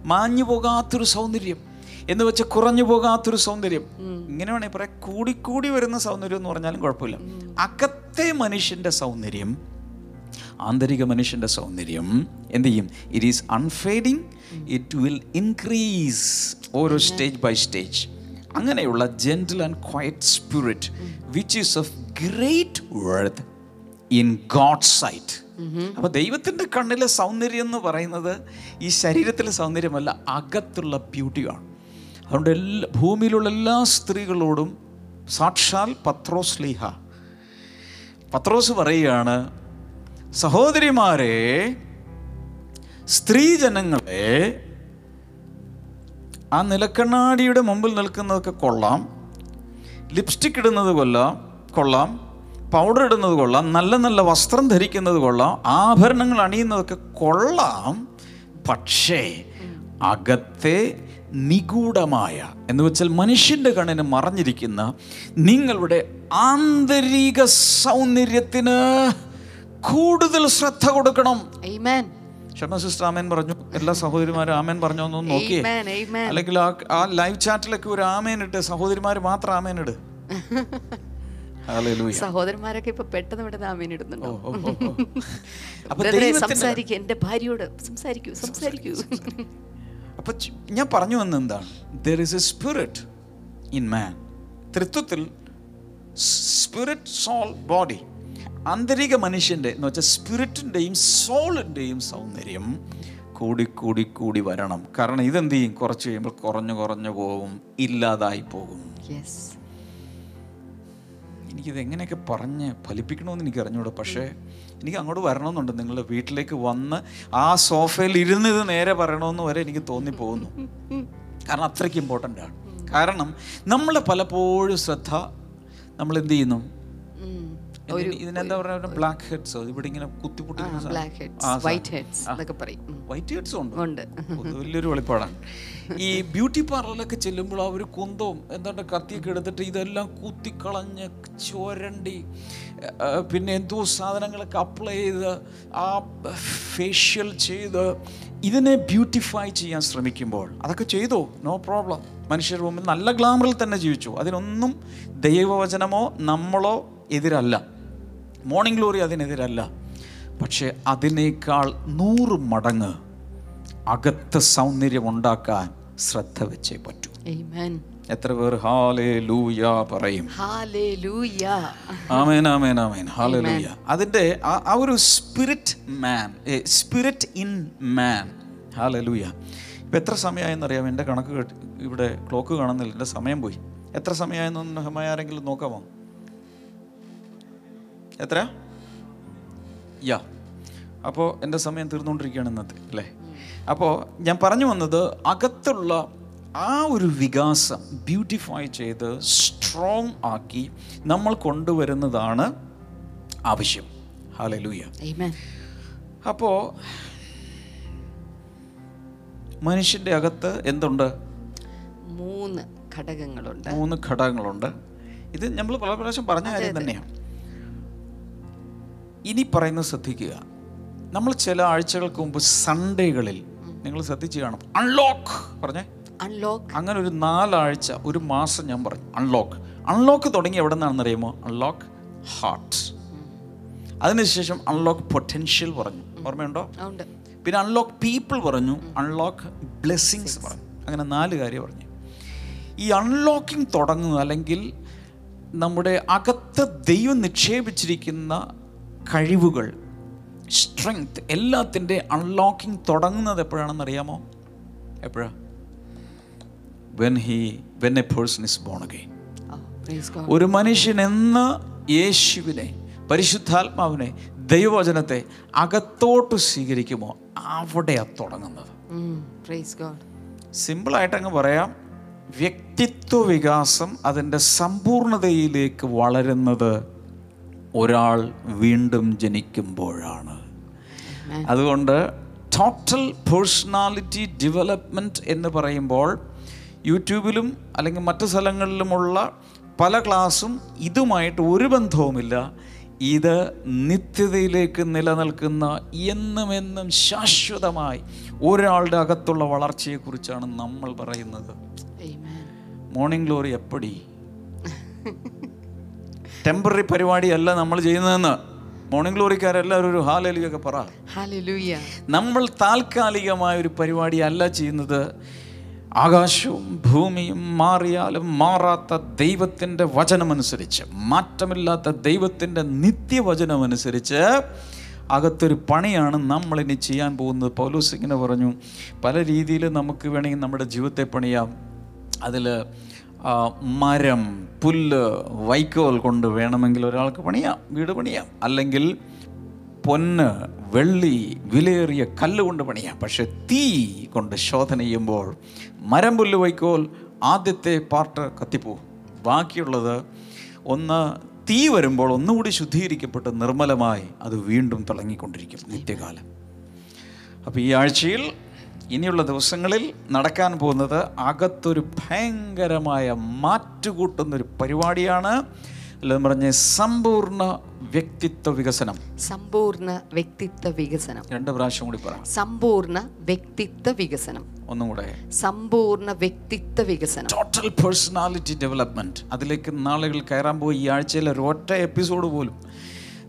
മാഞ്ഞു പോകാത്തൊരു സൗന്ദര്യം. എന്ന് വെച്ച് കുറഞ്ഞു പോകാത്തൊരു സൗന്ദര്യം. ഇങ്ങനെ വേണേ പറയാം കൂടിക്കൂടി വരുന്ന സൗന്ദര്യം എന്ന് പറഞ്ഞാലും കുഴപ്പമില്ല. അകത്തെ മനുഷ്യന്റെ സൗന്ദര്യം ആന്തരിക മനുഷ്യന്റെ സൗന്ദര്യം എന്ത് ചെയ്യും? It is unfading it will increase ഓരോ സ്റ്റേജ് ബൈ സ്റ്റേജ് അങ്ങനെയുള്ള gentle and quiet spirit which is of great worth in God sight അപ്പൊ ദൈവത്തിന്റെ കണ്ണിലെ സൗന്ദര്യം എന്ന് പറയുന്നത് ഈ ശരീരത്തിലെ സൗന്ദര്യമല്ല അകത്തുള്ള ബ്യൂട്ടിയാണ് അതുകൊണ്ട് എല്ലാ ഭൂമിയിലുള്ള എല്ലാ സ്ത്രീകളോടും സാക്ഷാൽ പത്രോസ് ലീഹ പത്രോസ് പറയുകയാണ് സഹോദരിമാരെ സ്ത്രീജനങ്ങളെ ആ നിലക്കണ്ണാടിയുടെ മുമ്പിൽ നിൽക്കുന്നതൊക്കെ കൊള്ളാം. ലിപ്സ്റ്റിക് ഇടുന്നത് കൊള്ളാം കൊള്ളാം. പൗഡർ ഇടുന്നത് കൊള്ളാം. നല്ല നല്ല വസ്ത്രം ധരിക്കുന്നത് കൊള്ളാം. ആഭരണങ്ങൾ അണിയുന്നതൊക്കെ കൊള്ളാം. പക്ഷേ അകത്തെ നിഗൂഢമായ എന്ന് വെച്ചാൽ മനുഷ്യന്റെ കണ്ണിന് മറഞ്ഞിരിക്കുന്ന നിങ്ങളുടെ ആന്തരിക സൗന്ദര്യത്തിന് കൂടുതൽ ശ്രദ്ധ കൊടുക്കണം. ക്ഷമ സിസ്റ്റർ ആമേൻ പറഞ്ഞു. എല്ലാ സഹോദരിമാരും ആമേൻ പറഞ്ഞു ഒന്ന് നോക്കിയേ. അല്ലെങ്കിൽ ആ ആ ലൈവ് ചാറ്റിലൊക്കെ ഒരു ആമേൻ ഇട്ട് സഹോദരിമാർ മാത്രം ആമേൻ ഇട്. സഹോദരന്മാരൊക്കെ ഇപ്പൊ പെട്ടെന്ന് ഇവിടെ ആമീൻ ഇടുന്നുണ്ടോ? സംസാരിക്കൂ. എന്റെ ഭാര്യയോട് സംസാരിക്കൂ സംസാരിക്കൂ അപ്പൊ ഞാൻ പറഞ്ഞു വന്ന എന്താണ്? There is a spirit in man തൃത്വത്തിൽ spirit soul body ആന്തരിക മനുഷ്യന്റെ എന്ന് വെച്ചാൽ സ്പിരിറ്റിന്റെയും സോളിന്റെയും സൗന്ദര്യം കൂടി കൂടി കൂടി വരണം. കാരണം ഇതെന്ത് ചെയ്യും? കുറച്ച് കഴിയുമ്പോൾ കുറഞ്ഞു കുറഞ്ഞു പോകും ഇല്ലാതായി പോകും. എനിക്കിത് എങ്ങനെയൊക്കെ പറഞ്ഞ് ഫലിപ്പിക്കണമെന്ന് എനിക്ക് അറിഞ്ഞുകൂടാ പക്ഷേ എനിക്ക് അങ്ങോട്ട് വരണമെന്നുണ്ട്. നിങ്ങളുടെ വീട്ടിലേക്ക് വന്ന് ആ സോഫയിൽ ഇരുന്ന് ഇത് നേരെ പറയണമെന്ന് വരെ എനിക്ക് തോന്നിപ്പോകുന്നു കാരണം അത്രയ്ക്ക് ഇമ്പോർട്ടന്റ് ആണ്. കാരണം നമ്മൾ പലപ്പോഴും ശ്രദ്ധ നമ്മൾ എന്ത് ചെയ്യുന്നു? ഇതിന് ഇതിനെന്താ പറയുക ബ്ലാക്ക് ഹെഡ്സ് ഇവിടെ ഇങ്ങനെ കുത്തിപ്പൊട്ടിക്കുന്ന. ബ്ലാക്ക് ഹെഡ്സ് വൈറ്റ് ഹെഡ്സ് എന്നൊക്കെ പറയും. വൈറ്റ് ഹെഡ്സും ഉണ്ട്. ഉണ്ട്. വലിയൊരു വെളിപ്പാടാണ് ഈ ബ്യൂട്ടി പാർലറിലൊക്കെ ചെല്ലുമ്പോൾ അവർ കുന്തവും എന്താണ്ട് കത്തിയൊക്കെ എടുത്തിട്ട് ഇതെല്ലാം കുത്തിക്കളഞ്ഞ് ചോരണ്ടി പിന്നെ എന്തോ സാധനങ്ങളൊക്കെ അപ്ലൈ ചെയ്ത് ആ ഫേഷ്യൽ ചെയ്ത് ഇതിനെ ബ്യൂട്ടിഫൈ ചെയ്യാൻ ശ്രമിക്കുമ്പോൾ അതൊക്കെ ചെയ്തോ? നോ പ്രോബ്ലം മനുഷ്യർ മുമ്പിൽ നല്ല ഗ്ലാമറിൽ തന്നെ ജീവിച്ചു. അതിനൊന്നും ദൈവവചനമോ നമ്മളോ എതിരല്ല. മോർണിംഗ് ഗ്ലോറി അതിനെതിരല്ല. പക്ഷേ അതിനേക്കാൾ നൂറ് മടങ്ങ് അകത്ത് സൗന്ദര്യം ഉണ്ടാക്കാൻ ശ്രദ്ധ വെച്ചേ പറ്റൂ. എത്ര പേർ ഹാലേ ലൂയ പറയും. ആമേൻ ആമേൻ ആമേൻ. ഹാലേ ലൂയ അതിന്റെ ആ- ഒരു spirit man spirit in man hallelujah ഇപ്പം എത്ര സമയമായെന്നറിയാം എന്റെ കണക്ക് കേട്ട് ഇവിടെ ക്ലോക്ക് കാണുന്നില്ല. എന്റെ സമയം പോയി. എത്ര സമയമായെന്നൊന്ന് ഹമായ ആരെങ്കിലും നോക്കാമോ? എത്ര യാ. അപ്പോൾ എന്റെ സമയം തീർന്നുകൊണ്ടിരിക്കുകയാണ് ഇന്നത്തെ അല്ലേ? അപ്പോൾ ഞാൻ പറഞ്ഞു വന്നത് അകത്തുള്ള ആ ഒരു വികാസം ബ്യൂട്ടിഫൈ ചെയ്ത് സ്ട്രോങ് ആക്കി നമ്മൾ കൊണ്ടുവരുന്നതാണ് ആവശ്യം. Hallelujah Amen. അപ്പോൾ മനുഷ്യന്റെ അകത്ത് എന്തുണ്ട്? മൂന്ന് ഘടകങ്ങളുണ്ട്. മൂന്ന് ഘടകങ്ങളുണ്ട്. ഇത് നമ്മൾ പല പ്രാവശ്യം പറഞ്ഞ കാര്യം തന്നെയാണ് ഇനി പറയുന്നത് ശ്രദ്ധിക്കുക. നമ്മൾ ചില ആഴ്ചകൾക്ക് മുമ്പ് സൺഡേകളിൽ നിങ്ങൾ ശ്രദ്ധിച്ച് കാണും. അൺലോക്ക് പറഞ്ഞേ. അൺലോക്ക് അങ്ങനെ ഒരു നാലാഴ്ച ഒരു മാസം ഞാൻ പറഞ്ഞു. അൺലോക്ക് അൺലോക്ക് തുടങ്ങി എവിടെ നിന്നാണെന്ന് അറിയുമോ അൺലോക്ക് ഹാർട്ട് അതിനുശേഷം അൺലോക്ക് പൊട്ടൻഷ്യൽ പറഞ്ഞു. ഓർമ്മയുണ്ടോ? പിന്നെ അൺലോക്ക് പീപ്പിൾ പറഞ്ഞു. അൺലോക്ക് ബ്ലെസ്സിങ്സ് പറഞ്ഞു. അങ്ങനെ നാല് കാര്യം പറഞ്ഞു. ഈ അൺലോക്കിംഗ് തുടങ്ങുന്നത് അല്ലെങ്കിൽ നമ്മുടെ അകത്ത് ദൈവം നിക്ഷേപിച്ചിരിക്കുന്ന കഴിവുകൾ സ്ട്രെങ്ത് എല്ലാത്തിന്റെ അൺലോക്കിംഗ് തുടങ്ങുന്നത് എപ്പോഴാണെന്ന് അറിയാമോ എപ്പോഴാ? When he when a person is born again Oh, praise God. ഒരു മനുഷ്യൻ എന്ന് യേശുവിനെ പരിശുദ്ധാത്മാവിനെ ദൈവവചനത്തെ അകത്തോട്ട് സ്വീകരിക്കുമോ? അവിടെയാണ് തുടങ്ങുന്നത്. സിമ്പിളായിട്ട് അങ്ങ് പറയാം. വ്യക്തിത്വ വികാസം അതിന്റെ സമ്പൂർണതയിലേക്ക് വളരുന്നത് ഒരാൾ വീണ്ടും ജനിക്കുമ്പോഴാണ്. അതുകൊണ്ട് ടോട്ടൽ പേഴ്സണാലിറ്റി ഡെവലപ്മെന്റ് എന്ന് പറയുമ്പോൾ യൂട്യൂബിലും അല്ലെങ്കിൽ മറ്റു സ്ഥലങ്ങളിലുമുള്ള പല ക്ലാസ്സും ഇതുമായിട്ട് ഒരു ബന്ധവുമില്ല. ഇത് നിത്യതയിലേക്ക് നിലനിൽക്കുന്ന എന്നും എന്നും ശാശ്വതമായി ഒരാളുടെ അകത്തുള്ള വളർച്ചയെക്കുറിച്ചാണ് നമ്മൾ പറയുന്നത്. മോർണിംഗ് ഗ്ലോറി എപ്പടി? ടെമ്പററി പരിപാടിയല്ല നമ്മൾ ചെയ്യുന്നതെന്ന്. മോർണിംഗ് ഗ്ലോറിക്കാരെല്ലാവരും ഒരു ഹാലലിയൊക്കെ പറ. Hallelujah. നമ്മൾ താൽക്കാലികമായ ഒരു പരിപാടി അല്ല ചെയ്യുന്നത്. ആകാശവും ഭൂമിയും മാറിയാലും മാറാത്ത ദൈവത്തിന്റെ വചനമനുസരിച്ച് മാറ്റമില്ലാത്ത ദൈവത്തിന്റെ നിത്യവചനമനുസരിച്ച് അകത്തൊരു പണിയാണ് നമ്മളിനി ചെയ്യാൻ പോകുന്നത്. പൗലോസ് ഇങ്ങനെ പറഞ്ഞു. പല രീതിയിൽ നമുക്ക് വേണമെങ്കിൽ നമ്മുടെ ജീവിതത്തെ പണിയാം. അതിൽ മരം പുല്ല് വൈക്കോൽ കൊണ്ട് വേണമെങ്കിൽ ഒരാൾക്ക് പണിയാം വീട് പണിയാം. അല്ലെങ്കിൽ പൊന്ന് വെള്ളി വിലയേറിയ കല്ല് കൊണ്ട് പണിയാം. പക്ഷെ തീ കൊണ്ട് ശോധന ചെയ്യുമ്പോൾ മരം പുല്ല് വൈക്കോൽ ആദ്യത്തെ പാർട്ട് കത്തിപ്പോവും. ബാക്കിയുള്ളത് ഒന്ന് തീ വരുമ്പോൾ ഒന്നുകൂടി ശുദ്ധീകരിക്കപ്പെട്ട് നിർമ്മലമായി അത് വീണ്ടും തിളങ്ങിക്കൊണ്ടിരിക്കും നിത്യകാലം. അപ്പോൾ ഈ ആഴ്ചയിൽ ഇനിയുള്ള ദിവസങ്ങളിൽ നടക്കാൻ പോകുന്നത് അകത്തൊരു ഭയങ്കരമായ മാറ്റുകൂട്ടുന്നൊരു പരിപാടിയാണ്. അല്ലെന്ന് പറഞ്ഞ സമ്പൂർണ വ്യക്തിത്വ വികസനം. സമ്പൂർണ വ്യക്തിത്വ വികസനം. രണ്ട് പ്രാവശ്യം കൂടി പറയാം സമ്പൂർണ വ്യക്തിത്വ വികസനം. ഒന്നും കൂടെ. സമ്പൂർണ വ്യക്തിത്വ വികസനം. ടോട്ടൽ പേഴ്സണാലിറ്റി ഡെവലപ്മെന്റ് അതിലേക്ക് നാളുകൾ കയറാൻ പോയി. ഈ ആഴ്ചയിലെ ഒരൊറ്റ എപ്പിസോഡ് പോലും.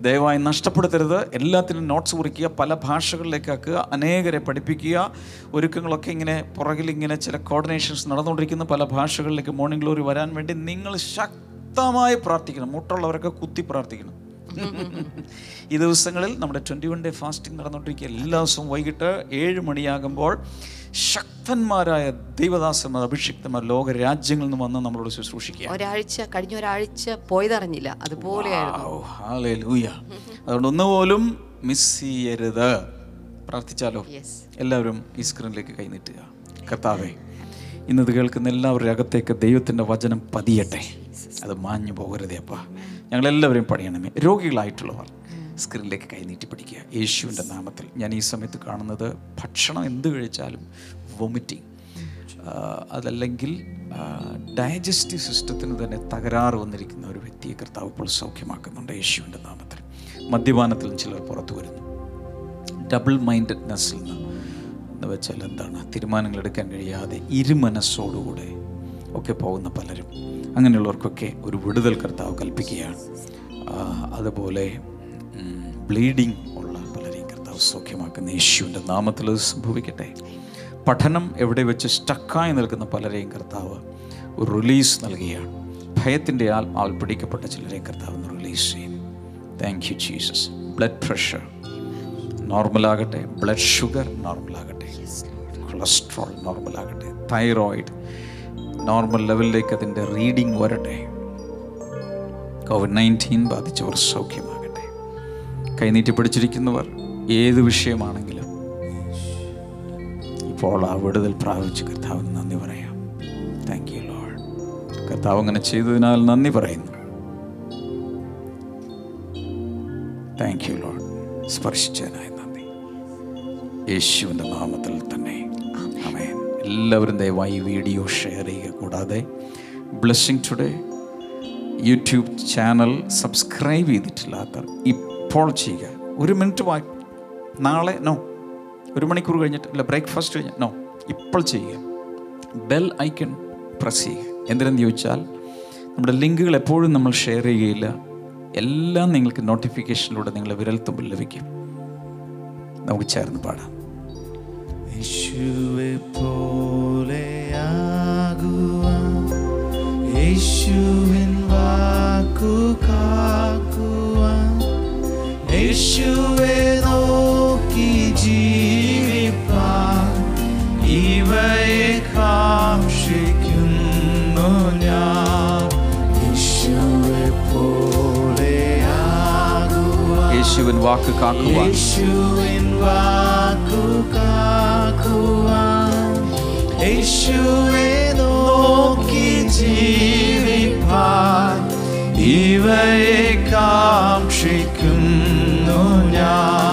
ദയവായി നഷ്ടപ്പെടുത്തരുത്. എല്ലാത്തിനും നോട്ട്സ് കുറിക്കുക പല ഭാഷകളിലേക്ക് ആക്കുക അനേകരെ പഠിപ്പിക്കുക. ഒരുക്കങ്ങളൊക്കെ ഇങ്ങനെ പുറകിൽ ഇങ്ങനെ ചില കോർഡിനേഷൻസ് നടന്നുകൊണ്ടിരിക്കുന്ന പല ഭാഷകളിലേക്ക് മോർണിംഗ് ഗ്ലോറി വരാൻ വേണ്ടി നിങ്ങൾ ശക്തമായി പ്രാർത്ഥിക്കണം. മുട്ടുള്ളവരൊക്കെ കുത്തി പ്രാർത്ഥിക്കണം. ഈ ദിവസങ്ങളിൽ നമ്മുടെ ട്വന്റി വൺ ഡേ ഫാസ്റ്റിംഗ് നടന്നുകൊണ്ടിരിക്കുക. എല്ലാ ദിവസവും വൈകിട്ട് ഏഴ് മണിയാകുമ്പോൾ ശക്തന്മാരായ ദൈവദാസന്മാർ അഭിഷിക്തന്മാർ ലോക രാജ്യങ്ങളിൽ നിന്ന് വന്ന് നമ്മളോട് ശുശ്രൂഷിക്കുക ഒരാഴ്ച കഴിഞ്ഞ ഒരാഴ്ച പോയതറിഞ്ഞില്ല. അതുപോലെയായിരുന്നു. hallelujah. അതുകൊണ്ട് ഒന്നുപോലും മിസ് ചെയ്യരുത്. പ്രാർത്ഥിച്ചാലോ? എല്ലാവരും ഈ സ്ക്രീനിലേക്ക് കൈനീട്ടുക. കർത്താവേ ഇന്നത് കേൾക്കുന്ന എല്ലാവരുടെ അകത്തേക്ക് ദൈവത്തിന്റെ വചനം പതിയട്ടെ. അത് മാഞ്ഞു പോകരുതേ അപ്പ. ഞങ്ങളെല്ലാവരെയും പണിയണമേ. രോഗികളായിട്ടുള്ളവർ സ്ക്രീനിലേക്ക് കൈനീട്ടി പിടിക്കുക. യേശുവിന്റെ നാമത്തിൽ ഞാൻ ഈ സമയത്ത് കാണുന്നത് ഭക്ഷണം എന്ത് കഴിച്ചാലും വൊമിറ്റിങ് അതല്ലെങ്കിൽ ഡയജസ്റ്റീവ് സിസ്റ്റത്തിന് തന്നെ തകരാറ് വന്നിരിക്കുന്ന ഒരു വ്യക്തിയെ കർത്താവ് ഇപ്പോൾ സൗഖ്യമാക്കുന്നുണ്ട് യേശുവിന്റെ നാമത്തിൽ. മദ്യപാനത്തിൽ ചിലർ പുറത്തു വരുന്നു. ഡബിൾ മൈൻഡഡ്നെസ്സിൽ നിന്ന് എന്ന് വെച്ചാൽ എന്താണ്? തീരുമാനങ്ങൾ എടുക്കാൻ കഴിയാതെ ഇരുമനസ്സോടുകൂടെ ഒക്കെ പോകുന്ന പലരും. അങ്ങനെയുള്ളവർക്കൊക്കെ ഒരു വിടുതൽ കർത്താവ് കൽപ്പിക്കുകയാണ്. അതുപോലെ ബ്ലീഡിങ് ഉള്ള പലരെയും കർത്താവ് സൗഖ്യമാക്കുന്ന യേശുവിന്റെ നാമത്തിൽ സംഭവിക്കട്ടെ. പഠനം എവിടെ വെച്ച് സ്റ്റക്കായി നിൽക്കുന്ന പലരെയും കർത്താവ് ഒരു റിലീസ് നൽകുകയാണ്. ഭയത്തിന്റെ ആൾ പിടിക്കപ്പെട്ട ചിലരെയും കർത്താവ് റിലീസ് ചെയ്യും. Thank you Jesus blood pressure നോർമലാകട്ടെ blood sugar നോർമലാകട്ടെ കൊളസ്ട്രോൾ നോർമലാകട്ടെ തൈറോയിഡ് നോർമൽ ലെവലിലേക്ക് അതിന്റെ റീഡിംഗ് വരട്ടെ. കോവിഡ് നയന്റീൻ ബാധിച്ചവർ സൗഖ്യമാകട്ടെ കൈനീട്ടി പിടിച്ചിരിക്കുന്നവർ ഏത് വിഷയമാണെങ്കിലും ഇപ്പോൾ ആ വിടുതൽ പ്രാപിച്ച് കർത്താവിന് നന്ദി പറയാം. താങ്ക് യു ലോൾ കർത്താവ് അങ്ങനെ ചെയ്തതിനാൽ നന്ദി പറയുന്നു. താങ്ക് യു ലോൾ സ്പർശിച്ചതിനായി നന്ദി. യേശുവിന്റെ നാമത്തിൽ തന്നെ. ആമേൻ. എല്ലാവരും ദയവായി വീഡിയോ ഷെയർ ചെയ്യുക. കൂടാതെ blessing today YouTube channel subscribe ചെയ്തിട്ടില്ലാത്തവർ ഇപ്പോൾ ചെയ്യുക. ഒരു മിനിറ്റ് വാ. നാളെ നോ ഒരു മണിക്കൂർ കഴിഞ്ഞിട്ട് അല്ല ബ്രേക്ക്ഫാസ്റ്റ് കഴിഞ്ഞ് നോ ഇപ്പോൾ ചെയ്യുക. ബെൽ ഐക്കൺ പ്രസ് ചെയ്യുക. എന്തിനെന്ന് ചോദിച്ചാൽ നമ്മുടെ ലിങ്കുകൾ എപ്പോഴും നമ്മൾ ഷെയർ ചെയ്യുകയില്ല. എല്ലാം നിങ്ങൾക്ക് നോട്ടിഫിക്കേഷനിലൂടെ നിങ്ങളുടെ വിരൽത്തുമ്പിൽ ലഭിക്കും. നമുക്ക് ചേർന്ന് പാടാം. യേശുവെ പോലെയാകുവാൻ வாக்கு காக்குவார் இயேசுவின் வாக்கு காக்குவார் இயேசுவே நோக்கி ஜீவிப்பார் இவையே காட்சிக்கும் நான்